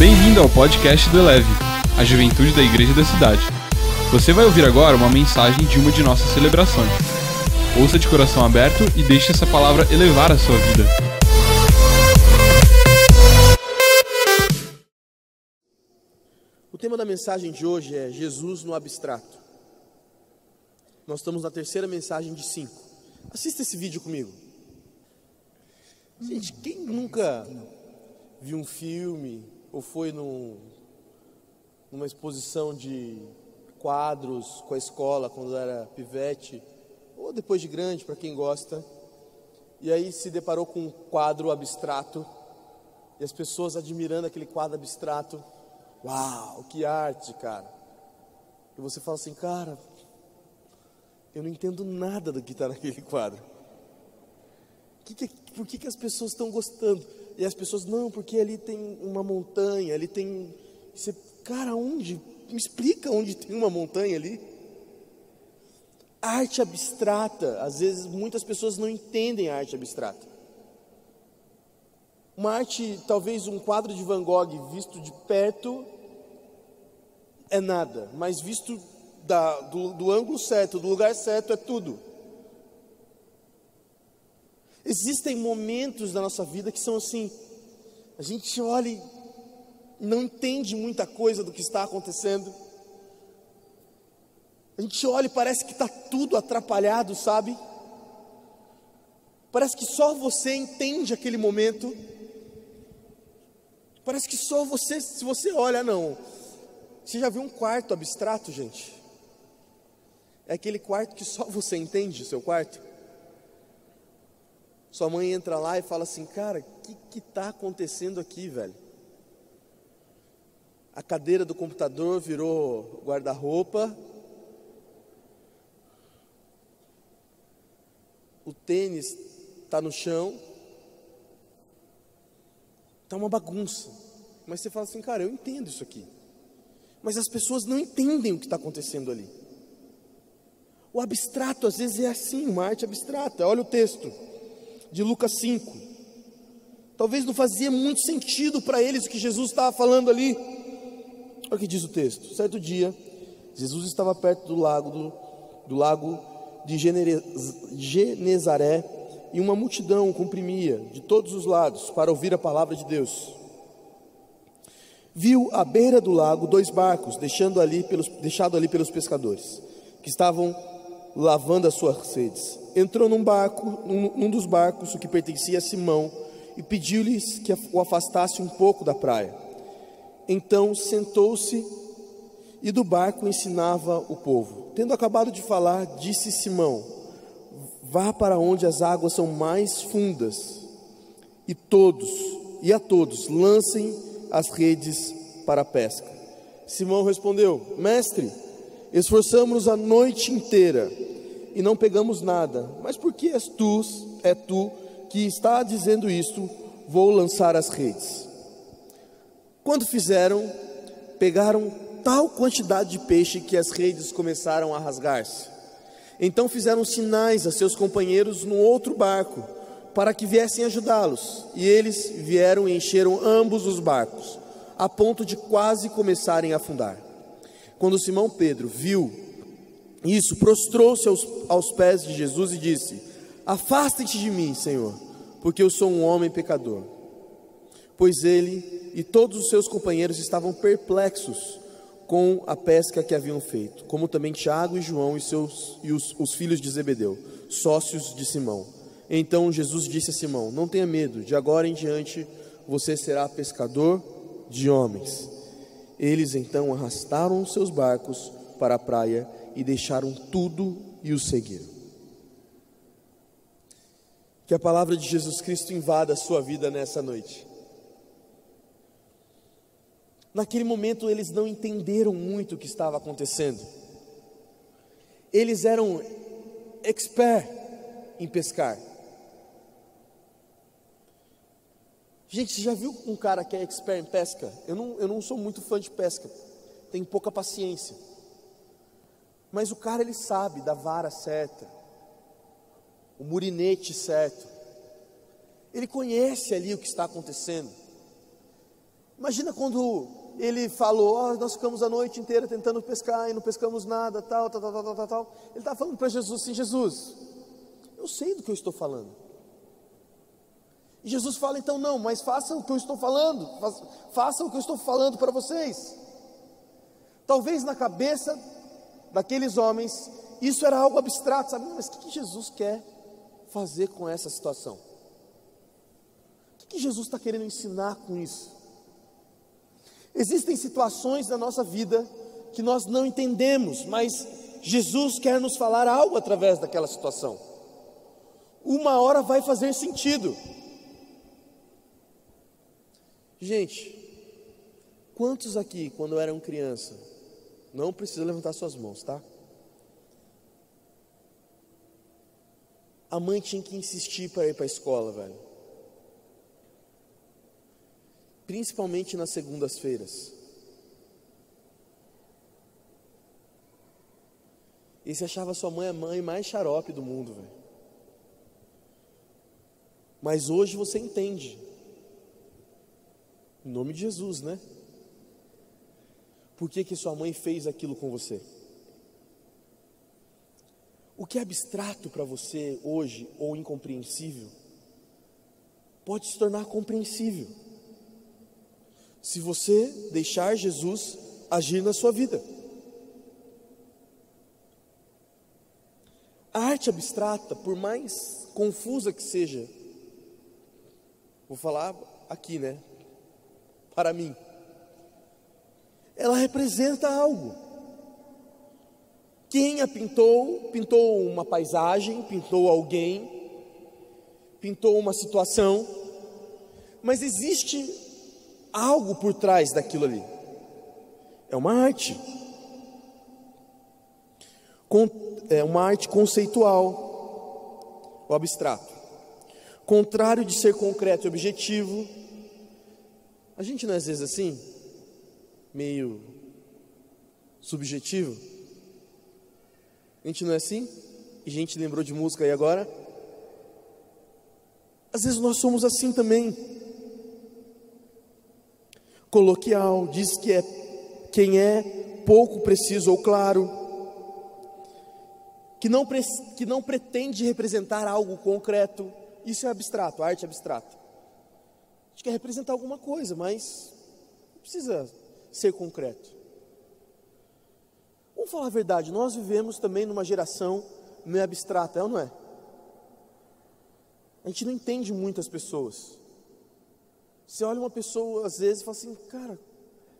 Bem-vindo ao podcast do Eleve, a juventude da igreja da cidade. Você vai ouvir agora uma mensagem de uma de nossas celebrações. Ouça de coração aberto e deixe essa palavra elevar a sua vida. O tema da mensagem de hoje é Jesus no abstrato. Nós estamos na terceira mensagem de cinco. Assista esse vídeo comigo. Gente, quem nunca viu um filme ou foi num, numa exposição de quadros com a escola quando era pivete, ou depois de grande, para quem gosta, e aí se deparou com um quadro abstrato e as pessoas admirando aquele quadro abstrato. Uau, que arte, cara! E você fala assim, cara, eu não entendo nada do que está naquele quadro. Que que, por que, que as pessoas estão gostando? E as pessoas, não, porque ali tem uma montanha, ali tem. Você, cara, onde? Me explica onde tem uma montanha ali. Arte abstrata, às vezes muitas pessoas não entendem a arte abstrata. Uma arte, talvez um quadro de Van Gogh visto de perto é nada, mas visto da, do, do ângulo certo, do lugar certo, é tudo. Existem momentos da nossa vida que são assim, a gente olha e não entende muita coisa do que está acontecendo. A gente olha e parece que está tudo atrapalhado, sabe? Parece que só você entende aquele momento. Parece que só você, se você olha, não. Você já viu um quarto abstrato, gente? É aquele quarto que só você entende, seu quarto. Sua mãe entra lá e fala assim: Cara, o que está acontecendo aqui, velho? A cadeira do computador virou guarda-roupa. O tênis está no chão. Está uma bagunça. Mas você fala assim, cara, eu entendo isso aqui. Mas as pessoas não entendem o que está acontecendo ali. O abstrato às vezes é assim, uma arte abstrata. Olha o texto de Lucas 5. Talvez não fazia muito sentido para eles o que Jesus estava falando ali. Olha o que diz o texto. Certo dia, Jesus estava perto do lago do, do lago de Genezaré e uma multidão comprimia de todos os lados para ouvir a palavra de Deus. Viu à beira do lago dois barcos deixando ali pelos, deixado ali pelos pescadores, que estavam lavando as suas redes. Entrou num barco, num, num dos barcos, o que pertencia a Simão, e pediu-lhes que o afastasse um pouco da praia. Então sentou-se e do barco ensinava o povo. Tendo acabado de falar, disse Simão: Vá para onde as águas são mais fundas, e todos, e a todos, lancem as redes para a pesca. Simão respondeu: Mestre, Esforçamos-nos a noite inteira e não pegamos nada. Mas por que és tu, é tu que está dizendo isto? Vou lançar as redes. Quando fizeram, pegaram tal quantidade de peixe que as redes começaram a rasgar-se. Então fizeram sinais a seus companheiros no outro barco para que viessem ajudá-los. E eles vieram e encheram ambos os barcos, a ponto de quase começarem a afundar. Quando Simão Pedro viu isso, prostrou-se aos, aos pés de Jesus e disse: Afasta-te de mim, Senhor, porque eu sou um homem pecador. Pois ele e todos os seus companheiros estavam perplexos com a pesca que haviam feito, como também Tiago e João e, seus, e os, os filhos de Zebedeu, sócios de Simão. Então Jesus disse a Simão: Não tenha medo, de agora em diante você será pescador de homens. Eles então arrastaram seus barcos para a praia e deixaram tudo e o seguiram. Que a palavra de Jesus Cristo invada a sua vida nessa noite. Naquele momento eles não entenderam muito o que estava acontecendo. Eles eram expert em pescar. Gente, você já viu um cara que é expert em pesca? Eu não, eu não sou muito fã de pesca, tenho pouca paciência. Mas o cara ele sabe da vara certa, o murinete certo. Ele conhece ali o que está acontecendo. Imagina quando ele falou, oh, nós ficamos a noite inteira tentando pescar e não pescamos nada, tal, tal, tal, tal, tal, tal. Ele está falando para Jesus assim, Jesus, eu sei do que eu estou falando. E Jesus fala, então não, mas faça o que eu estou falando, faça, faça o que eu estou falando para vocês. Talvez na cabeça daqueles homens, isso era algo abstrato, sabe? Mas o que Jesus quer fazer com essa situação? O que Jesus está querendo ensinar com isso? Existem situações na nossa vida que nós não entendemos, mas Jesus quer nos falar algo através daquela situação. Uma hora vai fazer sentido. Gente, quantos aqui, quando eram criança, não precisa levantar suas mãos, tá? A mãe tinha que insistir para ir para a escola, velho. Principalmente nas segundas-feiras. E você achava sua mãe a mãe mais xarope do mundo, velho. Mas hoje você entende em nome de Jesus, né? Por que, que sua mãe fez aquilo com você? O que é abstrato para você hoje ou incompreensível pode se tornar compreensível se você deixar Jesus agir na sua vida. A arte abstrata, por mais confusa que seja, vou falar aqui, né? para mim. Ela representa algo. Quem a pintou, pintou uma paisagem, pintou alguém, pintou uma situação, mas existe algo por trás daquilo ali. É uma arte. É uma arte conceitual, o abstrato. Contrário de ser concreto e objetivo, a gente não é às vezes assim, meio subjetivo? A gente não é assim? E a gente lembrou de música aí agora? Às vezes nós somos assim também. Coloquial, diz que é quem é pouco preciso ou claro, que não, que não pretende representar algo concreto. Isso é abstrato, arte abstrata gente quer representar alguma coisa, mas não precisa ser concreto. Vamos falar a verdade, nós vivemos também numa geração meio abstrata, é ou não é? A gente não entende muitas pessoas. Você olha uma pessoa às vezes e fala assim, cara,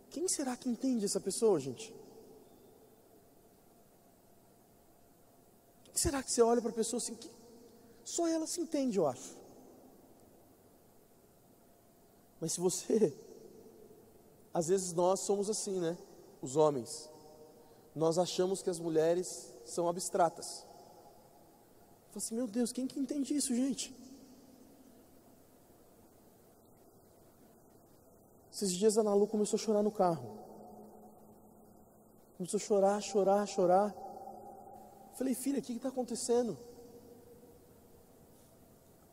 quem será que entende essa pessoa, gente? Será que você olha para a pessoa assim, que só ela se entende, eu acho. Mas se você. Às vezes nós somos assim, né? Os homens. Nós achamos que as mulheres são abstratas. Fala assim, meu Deus, quem que entende isso, gente? Esses dias a Nalu começou a chorar no carro. Começou a chorar, chorar, chorar. Falei, filha, o que está acontecendo?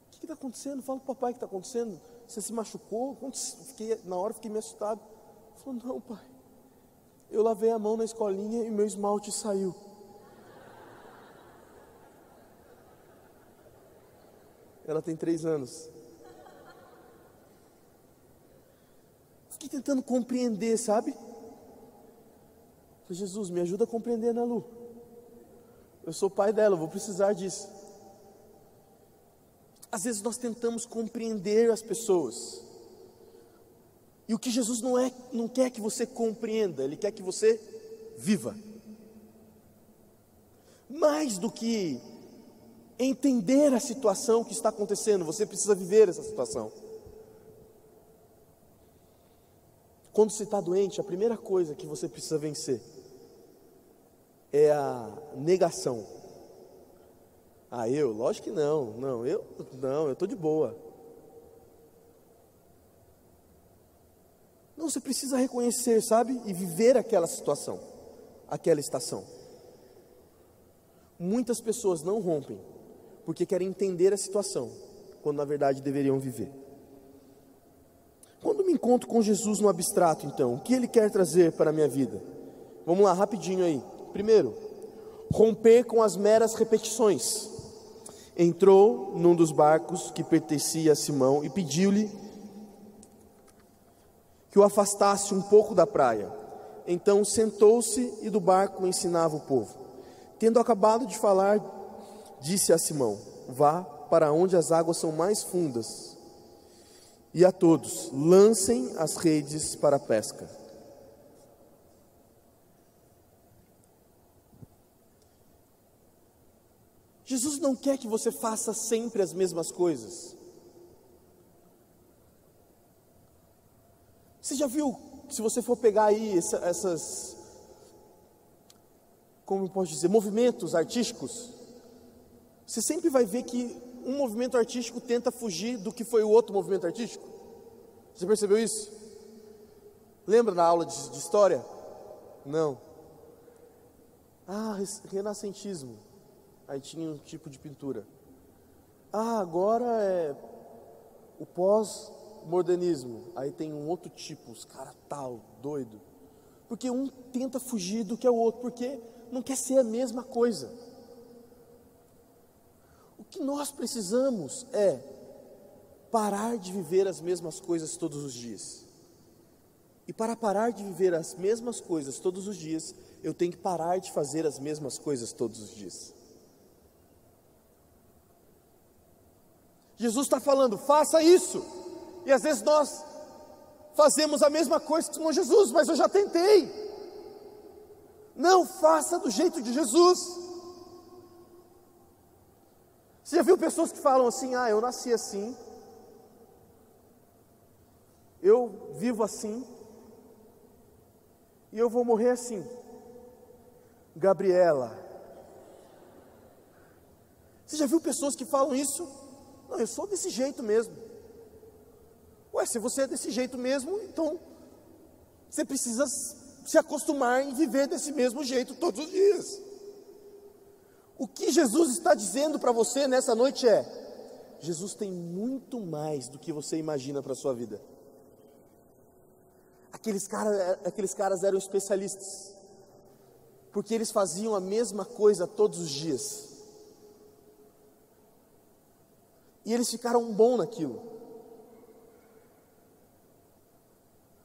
O que está acontecendo? Fala para o papai o que está acontecendo. Você se machucou? Fiquei, na hora fiquei meio assustado. Falou, não, pai. Eu lavei a mão na escolinha e meu esmalte saiu. Ela tem três anos. Fiquei tentando compreender, sabe? Falei, Jesus, me ajuda a compreender, Ana Lu. Eu sou pai dela, vou precisar disso. Às vezes nós tentamos compreender as pessoas. E o que Jesus não é, não quer que você compreenda, ele quer que você viva. Mais do que entender a situação que está acontecendo, você precisa viver essa situação. Quando você está doente, a primeira coisa que você precisa vencer é a negação ah, eu? Lógico que não. Não, eu não, eu estou de boa. Não, você precisa reconhecer, sabe? E viver aquela situação, aquela estação. Muitas pessoas não rompem porque querem entender a situação, quando na verdade deveriam viver. Quando me encontro com Jesus no abstrato, então, o que ele quer trazer para a minha vida? Vamos lá, rapidinho aí. Primeiro, romper com as meras repetições. Entrou num dos barcos que pertencia a Simão e pediu-lhe que o afastasse um pouco da praia. Então sentou-se e do barco ensinava o povo. Tendo acabado de falar, disse a Simão: Vá para onde as águas são mais fundas, e a todos lancem as redes para a pesca. Jesus não quer que você faça sempre as mesmas coisas. Você já viu, se você for pegar aí essa, essas, como eu posso dizer, movimentos artísticos, você sempre vai ver que um movimento artístico tenta fugir do que foi o outro movimento artístico. Você percebeu isso? Lembra na aula de, de história? Não. Ah, renascentismo. Aí tinha um tipo de pintura. Ah, agora é o pós-modernismo. Aí tem um outro tipo, os caras tal, doido. Porque um tenta fugir do que é o outro, porque não quer ser a mesma coisa. O que nós precisamos é parar de viver as mesmas coisas todos os dias. E para parar de viver as mesmas coisas todos os dias, eu tenho que parar de fazer as mesmas coisas todos os dias. Jesus está falando, faça isso. E às vezes nós fazemos a mesma coisa com Jesus, mas eu já tentei. Não faça do jeito de Jesus. Você já viu pessoas que falam assim: ah, eu nasci assim, eu vivo assim, e eu vou morrer assim. Gabriela. Você já viu pessoas que falam isso? Não, eu sou desse jeito mesmo. Ué, se você é desse jeito mesmo, então você precisa se acostumar em viver desse mesmo jeito todos os dias. O que Jesus está dizendo para você nessa noite é: Jesus tem muito mais do que você imagina para a sua vida. Aqueles, cara, aqueles caras eram especialistas, porque eles faziam a mesma coisa todos os dias. E eles ficaram bom naquilo.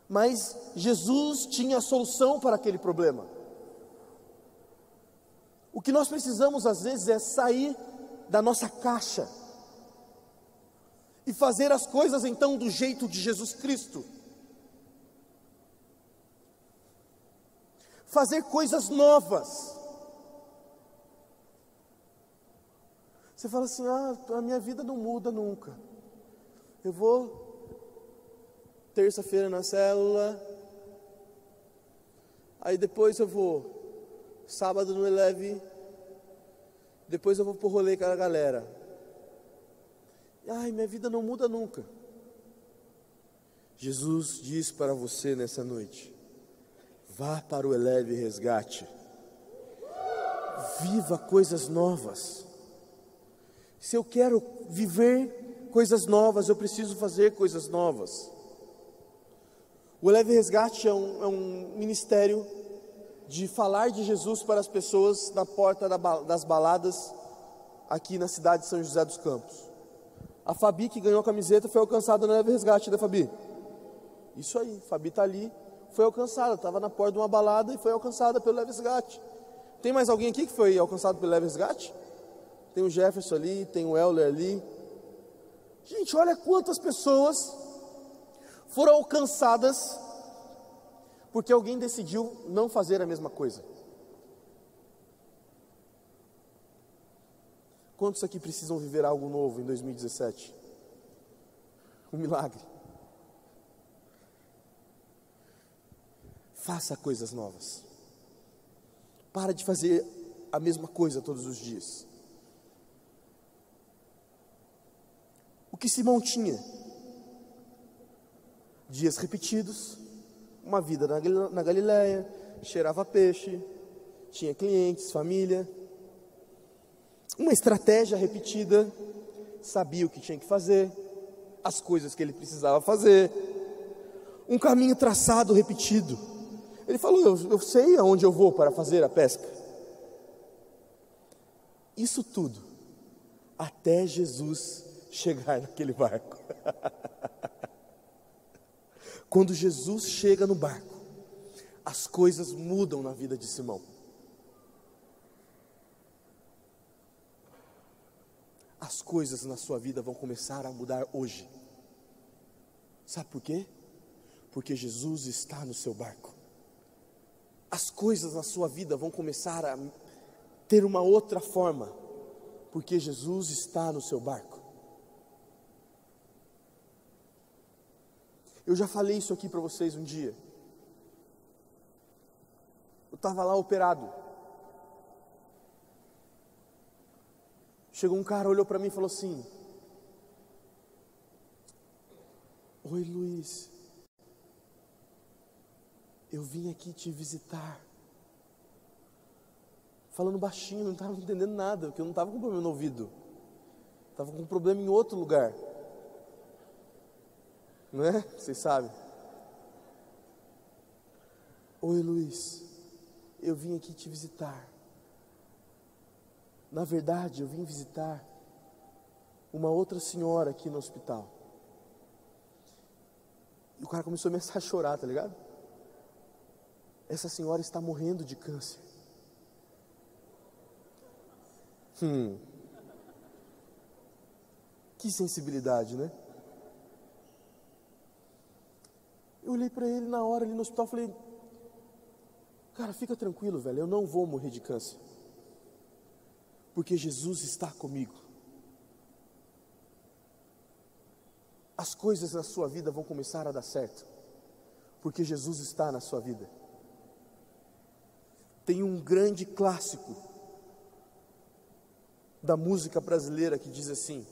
Mas Jesus tinha a solução para aquele problema. O que nós precisamos às vezes é sair da nossa caixa e fazer as coisas então do jeito de Jesus Cristo. Fazer coisas novas. Você fala assim: ah, a minha vida não muda nunca. Eu vou terça-feira na célula, aí depois eu vou sábado no Eleve, depois eu vou pro rolê com a galera. Ai, minha vida não muda nunca. Jesus diz para você nessa noite: vá para o Eleve Resgate, viva coisas novas. Se eu quero viver coisas novas, eu preciso fazer coisas novas. O Eleve Resgate é um, é um ministério de falar de Jesus para as pessoas na porta das baladas aqui na cidade de São José dos Campos. A Fabi que ganhou a camiseta foi alcançada no Eleve Resgate, né Fabi? Isso aí, Fabi está ali, foi alcançada, estava na porta de uma balada e foi alcançada pelo Leve Resgate. Tem mais alguém aqui que foi alcançado pelo Leve Resgate? tem o Jefferson ali, tem o Euler ali. Gente, olha quantas pessoas foram alcançadas porque alguém decidiu não fazer a mesma coisa. Quantos aqui precisam viver algo novo em 2017? Um milagre. Faça coisas novas. Para de fazer a mesma coisa todos os dias. o que Simão tinha. Dias repetidos, uma vida na Galiléia, cheirava peixe, tinha clientes, família, uma estratégia repetida, sabia o que tinha que fazer, as coisas que ele precisava fazer. um caminho traçado, repetido. Ele falou: eu, eu sei aonde eu vou para fazer a pesca. Isso tudo, até Jesus chegar naquele barco. Quando Jesus chega no barco, as coisas mudam na vida de Simão. As coisas na sua vida vão começar a mudar hoje. Sabe por quê? Porque Jesus está no seu barco. As coisas na sua vida vão começar a ter uma outra forma, porque Jesus está no seu barco. Eu já falei isso aqui para vocês um dia. Eu estava lá operado. Chegou um cara, olhou para mim e falou assim: Oi Luiz, eu vim aqui te visitar. Falando baixinho, não estava entendendo nada, porque eu não estava com problema no ouvido, estava com problema em outro lugar. Não é? Vocês sabem. Oi Luiz, eu vim aqui te visitar. Na verdade, eu vim visitar uma outra senhora aqui no hospital. E o cara começou a começar a chorar, tá ligado? Essa senhora está morrendo de câncer. Hum. Que sensibilidade, né? Eu olhei para ele na hora ali no hospital falei: Cara, fica tranquilo, velho, eu não vou morrer de câncer. Porque Jesus está comigo. As coisas na sua vida vão começar a dar certo. Porque Jesus está na sua vida. Tem um grande clássico da música brasileira que diz assim: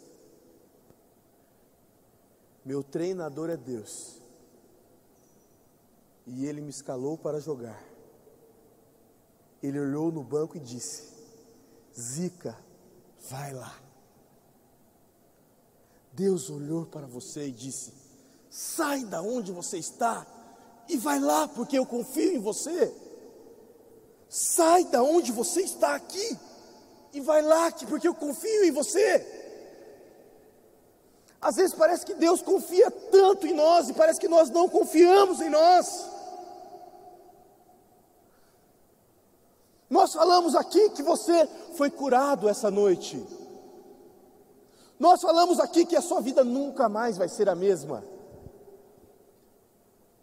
Meu treinador é Deus, e ele me escalou para jogar. Ele olhou no banco e disse: Zica, vai lá. Deus olhou para você e disse: Sai da onde você está e vai lá, porque eu confio em você. Sai da onde você está aqui e vai lá, porque eu confio em você. Às vezes parece que Deus confia tanto em nós e parece que nós não confiamos em nós. Nós falamos aqui que você foi curado essa noite. Nós falamos aqui que a sua vida nunca mais vai ser a mesma.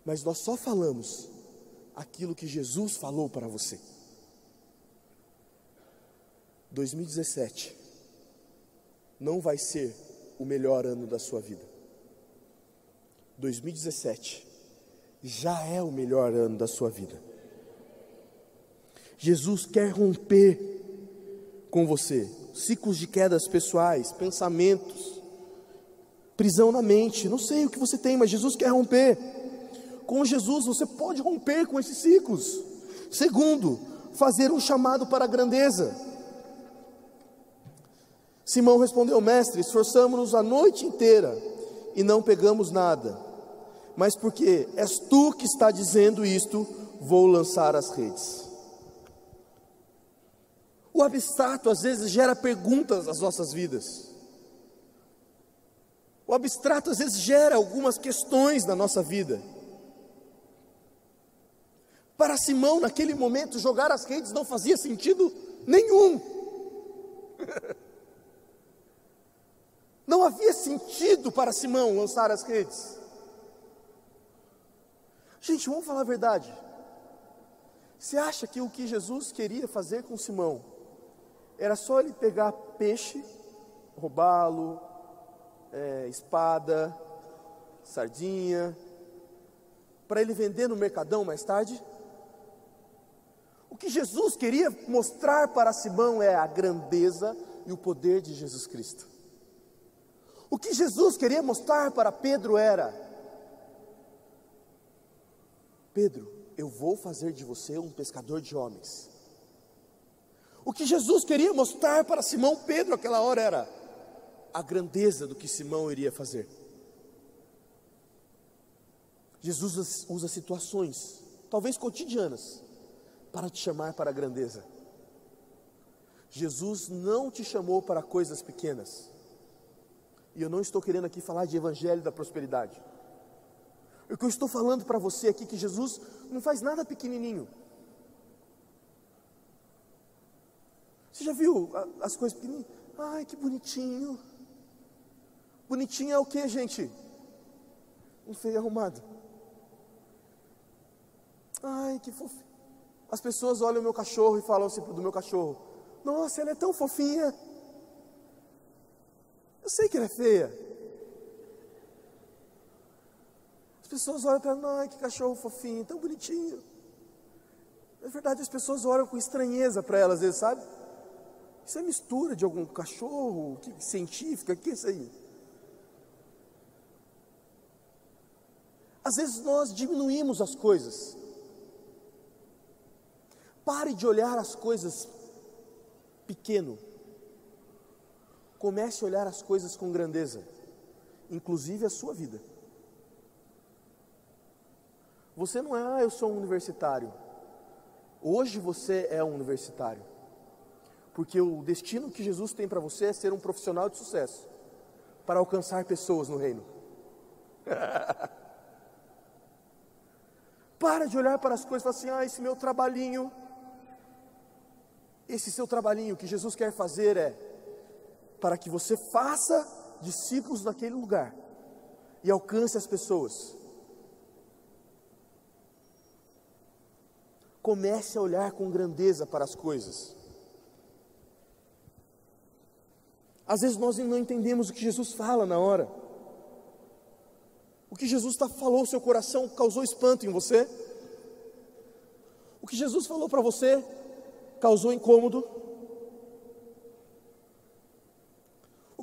Mas nós só falamos aquilo que Jesus falou para você. 2017 não vai ser o melhor ano da sua vida. 2017 já é o melhor ano da sua vida. Jesus quer romper com você ciclos de quedas pessoais, pensamentos, prisão na mente. Não sei o que você tem, mas Jesus quer romper. Com Jesus você pode romper com esses ciclos. Segundo, fazer um chamado para a grandeza. Simão respondeu: Mestre, esforçamos-nos a noite inteira e não pegamos nada. Mas porque és tu que está dizendo isto, vou lançar as redes. O abstrato às vezes gera perguntas nas nossas vidas. O abstrato às vezes gera algumas questões na nossa vida. Para Simão, naquele momento, jogar as redes não fazia sentido nenhum. Não havia sentido para Simão lançar as redes. Gente, vamos falar a verdade. Você acha que o que Jesus queria fazer com Simão era só ele pegar peixe, roubá-lo, é, espada, sardinha, para ele vender no mercadão mais tarde? O que Jesus queria mostrar para Simão é a grandeza e o poder de Jesus Cristo. O que Jesus queria mostrar para Pedro era: Pedro, eu vou fazer de você um pescador de homens. O que Jesus queria mostrar para Simão Pedro aquela hora era a grandeza do que Simão iria fazer. Jesus usa situações, talvez cotidianas, para te chamar para a grandeza. Jesus não te chamou para coisas pequenas. E eu não estou querendo aqui falar de evangelho da prosperidade. O que eu estou falando para você aqui que Jesus não faz nada pequenininho. Você já viu as coisas pequenininhas? Ai, que bonitinho. Bonitinho é o que, gente? Um feio arrumado. Ai, que fofinho. As pessoas olham o meu cachorro e falam assim do meu cachorro: Nossa, ela é tão fofinha. Eu sei que ela é feia. As pessoas olham para ela, ai, que cachorro fofinho, tão bonitinho. Na verdade, as pessoas olham com estranheza para ela, às vezes, sabe? Isso é mistura de algum cachorro que, científica, que é isso aí? Às vezes nós diminuímos as coisas. Pare de olhar as coisas pequeno. Comece a olhar as coisas com grandeza, inclusive a sua vida. Você não é, ah, eu sou um universitário. Hoje você é um universitário. Porque o destino que Jesus tem para você é ser um profissional de sucesso para alcançar pessoas no reino. Para de olhar para as coisas e falar assim: ah, esse meu trabalhinho esse seu trabalhinho que Jesus quer fazer é para que você faça discípulos naquele lugar e alcance as pessoas. Comece a olhar com grandeza para as coisas. Às vezes nós não entendemos o que Jesus fala na hora. O que Jesus tá, falou, seu coração causou espanto em você. O que Jesus falou para você causou incômodo?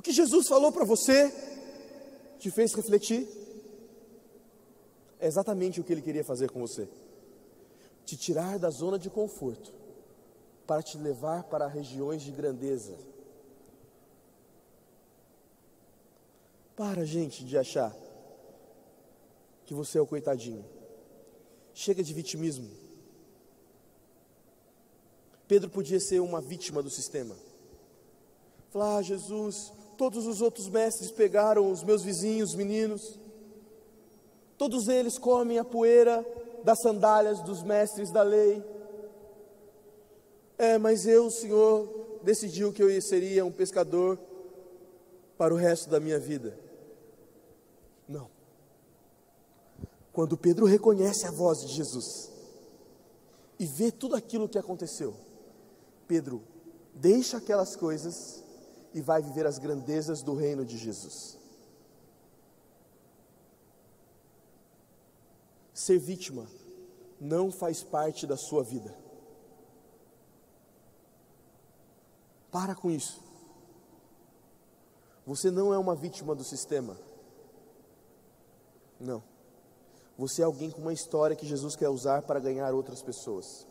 Que Jesus falou para você te fez refletir? É exatamente o que ele queria fazer com você: te tirar da zona de conforto, para te levar para regiões de grandeza. Para, gente, de achar que você é o coitadinho. Chega de vitimismo. Pedro podia ser uma vítima do sistema. Falar, ah, Jesus, todos os outros mestres pegaram os meus vizinhos, meninos, todos eles comem a poeira das sandálias dos mestres da lei. É, mas eu, Senhor, decidiu que eu seria um pescador para o resto da minha vida. Não. Quando Pedro reconhece a voz de Jesus e vê tudo aquilo que aconteceu, Pedro deixa aquelas coisas e vai viver as grandezas do reino de Jesus. Ser vítima não faz parte da sua vida. Para com isso. Você não é uma vítima do sistema. Não. Você é alguém com uma história que Jesus quer usar para ganhar outras pessoas.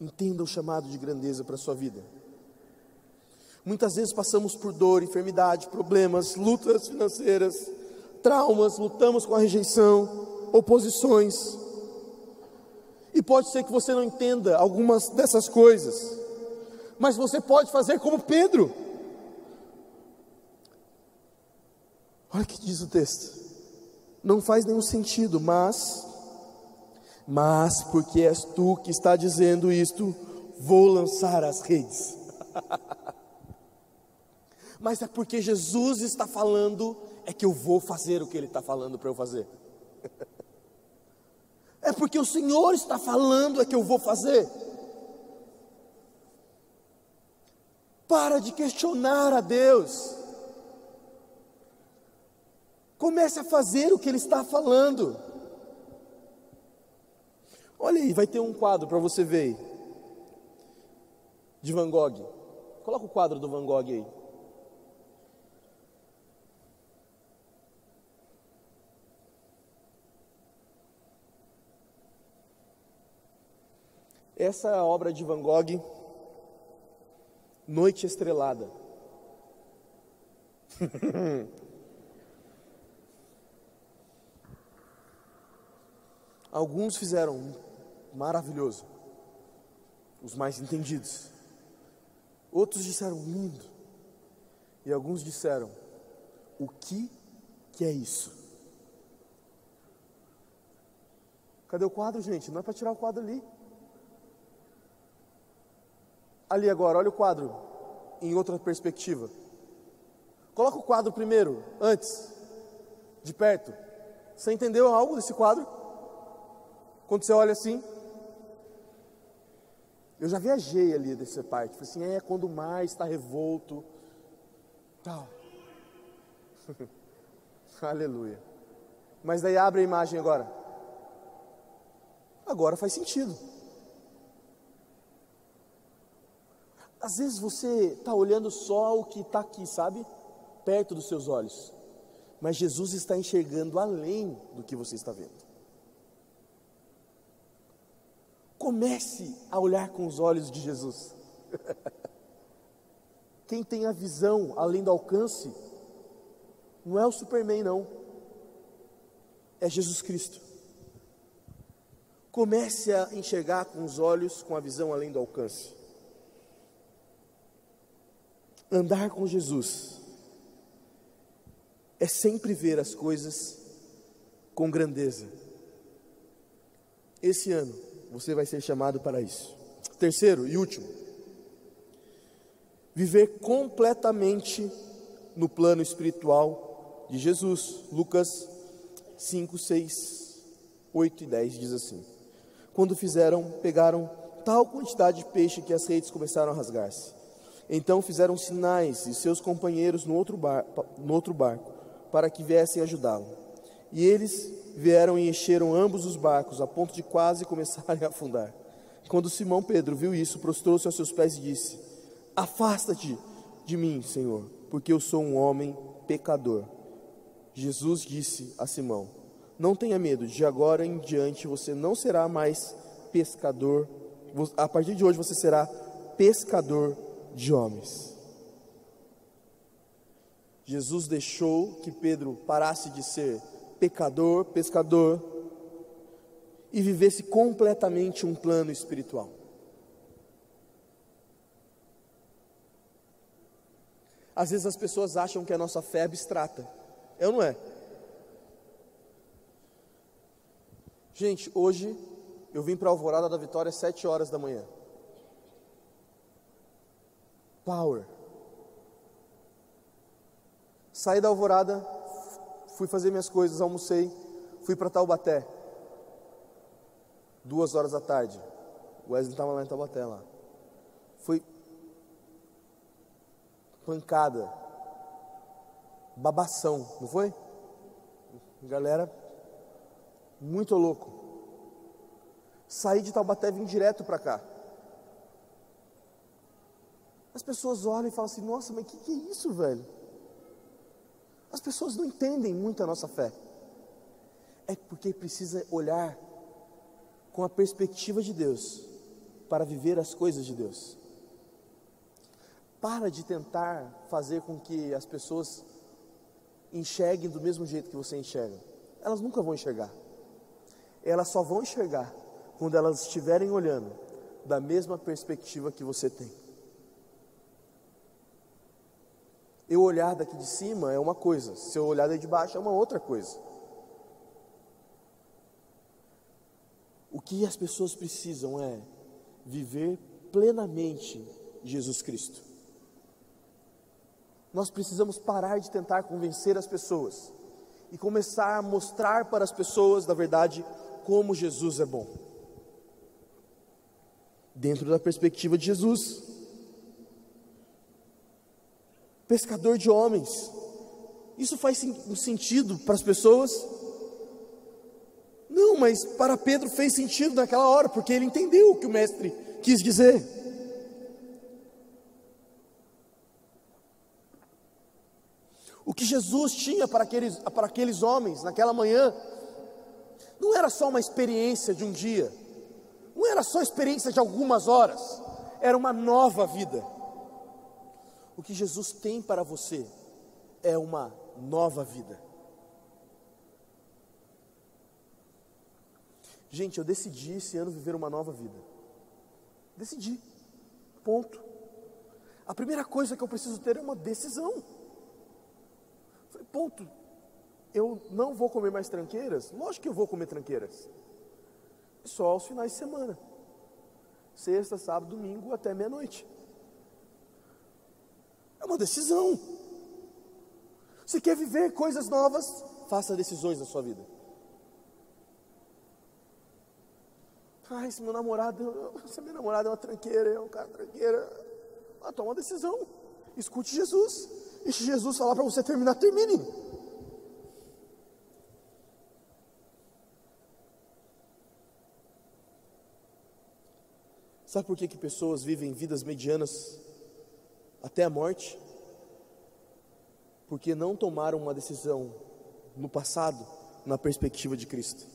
Entenda o chamado de grandeza para a sua vida. Muitas vezes passamos por dor, enfermidade, problemas, lutas financeiras, traumas, lutamos com a rejeição, oposições. E pode ser que você não entenda algumas dessas coisas, mas você pode fazer como Pedro. Olha o que diz o texto. Não faz nenhum sentido, mas mas porque és tu que está dizendo isto, vou lançar as redes. Mas é porque Jesus está falando, é que eu vou fazer o que Ele está falando para eu fazer. É porque o Senhor está falando, é que eu vou fazer. Para de questionar a Deus. Comece a fazer o que Ele está falando. Olha aí, vai ter um quadro para você ver aí, de Van Gogh. Coloca o quadro do Van Gogh aí. Essa é a obra de Van Gogh, Noite Estrelada. Alguns fizeram maravilhoso, os mais entendidos. Outros disseram lindo. E alguns disseram: o que que é isso? Cadê o quadro, gente? Não é para tirar o quadro ali. Ali agora, olha o quadro em outra perspectiva. Coloca o quadro primeiro, antes, de perto. Você entendeu algo desse quadro? Quando você olha assim, eu já viajei ali dessa parte. Falei assim, é quando o mar está revolto. Tal. Aleluia. Mas daí abre a imagem agora. Agora faz sentido. Às vezes você está olhando só o que está aqui, sabe? Perto dos seus olhos. Mas Jesus está enxergando além do que você está vendo. Comece a olhar com os olhos de Jesus. Quem tem a visão além do alcance, não é o Superman, não. É Jesus Cristo. Comece a enxergar com os olhos, com a visão além do alcance. Andar com Jesus é sempre ver as coisas com grandeza. Esse ano você vai ser chamado para isso. Terceiro e último, viver completamente no plano espiritual de Jesus. Lucas 5, 6, 8 e 10 diz assim: Quando fizeram, pegaram tal quantidade de peixe que as redes começaram a rasgar-se. Então fizeram sinais e seus companheiros no outro, bar, no outro barco para que viessem ajudá-lo. E eles vieram e encheram ambos os barcos, a ponto de quase começarem a afundar. Quando Simão Pedro viu isso, prostrou-se aos seus pés e disse: Afasta-te de mim, Senhor, porque eu sou um homem pecador. Jesus disse a Simão: Não tenha medo, de agora em diante você não será mais pescador, a partir de hoje você será pescador de homens. Jesus deixou que Pedro parasse de ser pecador, pescador, e vivesse completamente um plano espiritual. Às vezes as pessoas acham que a nossa fé é abstrata. Eu não é. Gente, hoje eu vim para a Alvorada da Vitória às sete horas da manhã. Power. Saí da Alvorada, fui fazer minhas coisas, almocei, fui para Taubaté. Duas horas da tarde. O Wesley estava lá em Taubaté lá. Foi pancada, babação, não foi? Galera, muito louco. Saí de Taubaté e vim direto para cá. As pessoas olham e falam assim: Nossa, mas que, que é isso, velho? As pessoas não entendem muito a nossa fé. É porque precisa olhar com a perspectiva de Deus para viver as coisas de Deus. Para de tentar fazer com que as pessoas enxerguem do mesmo jeito que você enxerga. Elas nunca vão enxergar. Elas só vão enxergar quando elas estiverem olhando da mesma perspectiva que você tem. Eu olhar daqui de cima é uma coisa, se eu olhar daí de baixo é uma outra coisa. O que as pessoas precisam é viver plenamente Jesus Cristo. Nós precisamos parar de tentar convencer as pessoas e começar a mostrar para as pessoas, na verdade, como Jesus é bom. Dentro da perspectiva de Jesus pescador de homens. Isso faz um sentido para as pessoas? Não, mas para Pedro fez sentido naquela hora, porque ele entendeu o que o mestre quis dizer. O que Jesus tinha para aqueles, para aqueles homens naquela manhã, não era só uma experiência de um dia, não era só experiência de algumas horas, era uma nova vida. O que Jesus tem para você é uma nova vida. Gente, eu decidi esse ano viver uma nova vida. Decidi. Ponto. A primeira coisa que eu preciso ter é uma decisão. Falei, ponto. Eu não vou comer mais tranqueiras? Lógico que eu vou comer tranqueiras. Só aos finais de semana. Sexta, sábado, domingo, até meia-noite. É uma decisão. Se quer viver coisas novas, faça decisões na sua vida. Ah, esse meu namorado, essa minha namorada é uma tranqueira, é um cara tranqueira. Ah, toma uma decisão. Escute Jesus. E se Jesus falar para você terminar, termine. Sabe por que, que pessoas vivem vidas medianas até a morte? Porque não tomaram uma decisão no passado, na perspectiva de Cristo.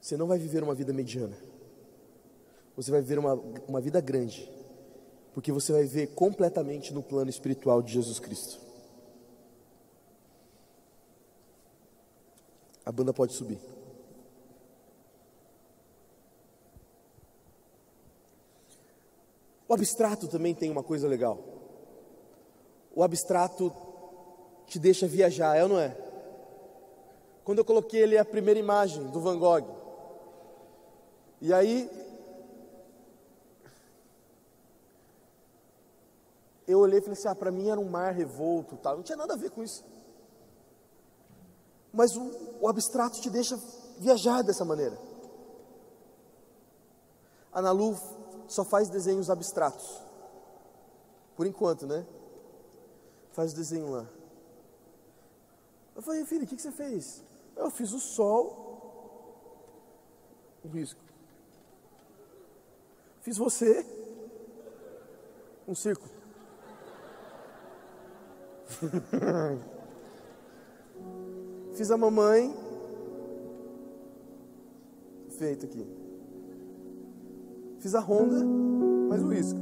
Você não vai viver uma vida mediana. Você vai viver uma, uma vida grande. Porque você vai viver completamente no plano espiritual de Jesus Cristo. A banda pode subir. O abstrato também tem uma coisa legal. O abstrato te deixa viajar, é ou não é? Quando eu coloquei ali a primeira imagem do Van Gogh, e aí eu olhei e falei assim: ah, para mim era um mar revolto, tal. não tinha nada a ver com isso. Mas o, o abstrato te deixa viajar dessa maneira. A Nalu só faz desenhos abstratos. Por enquanto, né? Faz o desenho lá. Eu falei, filho, o que, que você fez? Eu fiz o sol, um risco. Fiz você, um círculo. Fiz a mamãe, feito aqui. Fiz a Honda, mais o risco.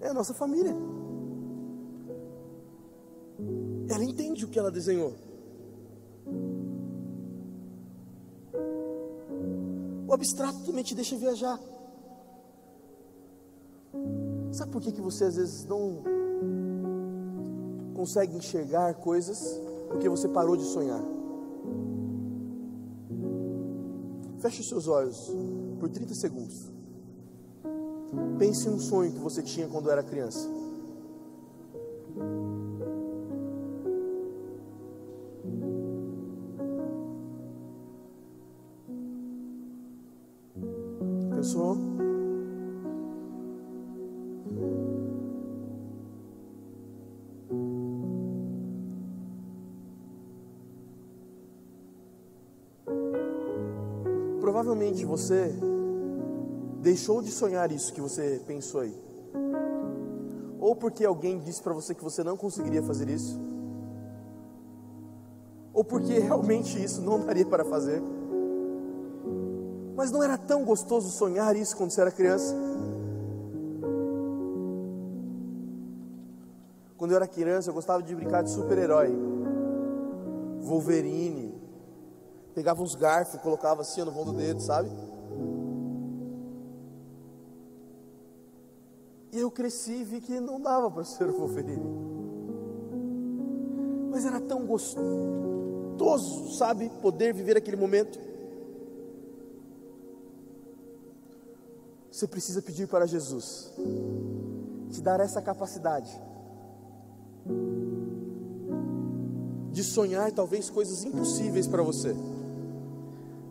É a nossa família. Ela entende o que ela desenhou. O abstrato também te deixa viajar. Sabe por que, que você às vezes não consegue enxergar coisas? Porque você parou de sonhar. Feche os seus olhos por 30 segundos. Pense em um sonho que você tinha quando era criança. Pensou? Provavelmente você deixou de sonhar isso que você pensou aí. Ou porque alguém disse para você que você não conseguiria fazer isso. Ou porque realmente isso não daria para fazer. Mas não era tão gostoso sonhar isso quando você era criança. Quando eu era criança, eu gostava de brincar de super-herói. Wolverine. Pegava uns garfos, colocava assim no vão do dedo, sabe? E eu cresci e vi que não dava para ser Wolverine. Mas era tão gostoso, sabe? Poder viver aquele momento. Você precisa pedir para Jesus te dar essa capacidade de sonhar talvez coisas impossíveis para você,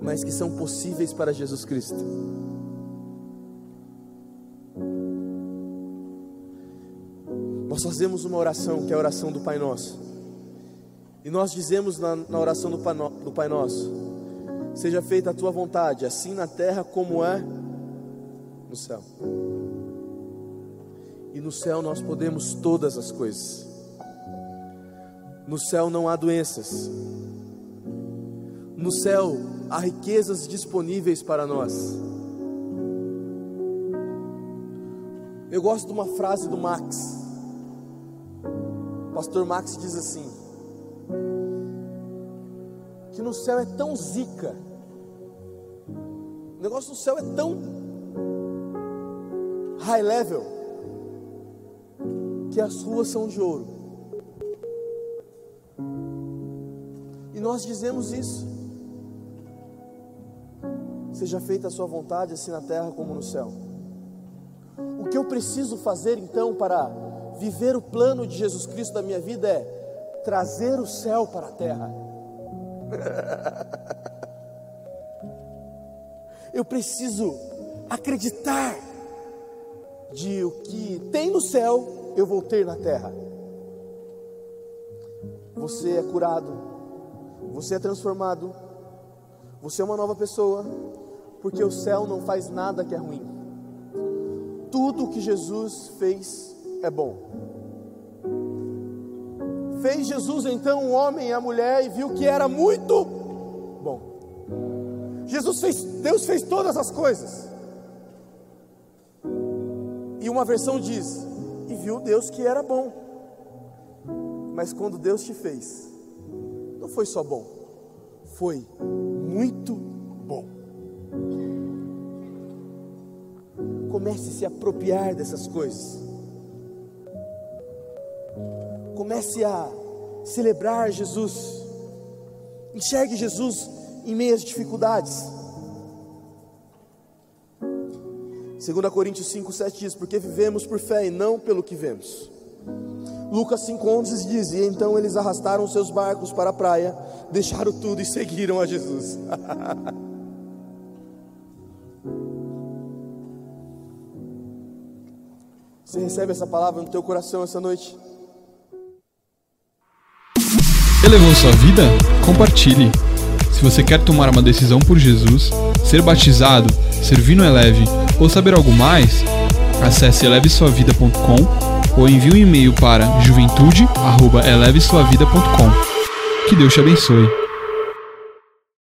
mas que são possíveis para Jesus Cristo. Nós fazemos uma oração que é a oração do Pai Nosso, e nós dizemos na, na oração do Pai, do Pai Nosso: Seja feita a tua vontade, assim na terra como é no céu. E no céu nós podemos todas as coisas. No céu não há doenças. No céu há riquezas disponíveis para nós. Eu gosto de uma frase do Max. Pastor Max diz assim: que no céu é tão zica. O negócio do céu é tão high level que as ruas são de ouro. E nós dizemos isso. Seja feita a sua vontade, assim na terra como no céu. O que eu preciso fazer então para viver o plano de Jesus Cristo da minha vida é trazer o céu para a terra. Eu preciso acreditar de o que tem no céu, eu vou ter na terra. Você é curado, você é transformado, você é uma nova pessoa, porque o céu não faz nada que é ruim. Tudo o que Jesus fez é bom. Fez Jesus então o homem e a mulher e viu que era muito bom. Jesus fez, Deus fez todas as coisas. E uma versão diz: e viu Deus que era bom. Mas quando Deus te fez, não foi só bom, foi muito bom. Comece a se apropriar dessas coisas. Comece a celebrar Jesus. Enxergue Jesus em meio às dificuldades. 2 Coríntios 5, 7 diz: Porque vivemos por fé e não pelo que vemos. Lucas 5,11 diz: E então eles arrastaram seus barcos para a praia, deixaram tudo e seguiram a Jesus. Você recebe essa palavra no teu coração essa noite? Elevou sua vida? Compartilhe. Se você quer tomar uma decisão por Jesus, ser batizado, servir no Eleve ou saber algo mais, acesse elevesuavida.com ou envie um e-mail para juventude@elevesuavida.com. Que Deus te abençoe.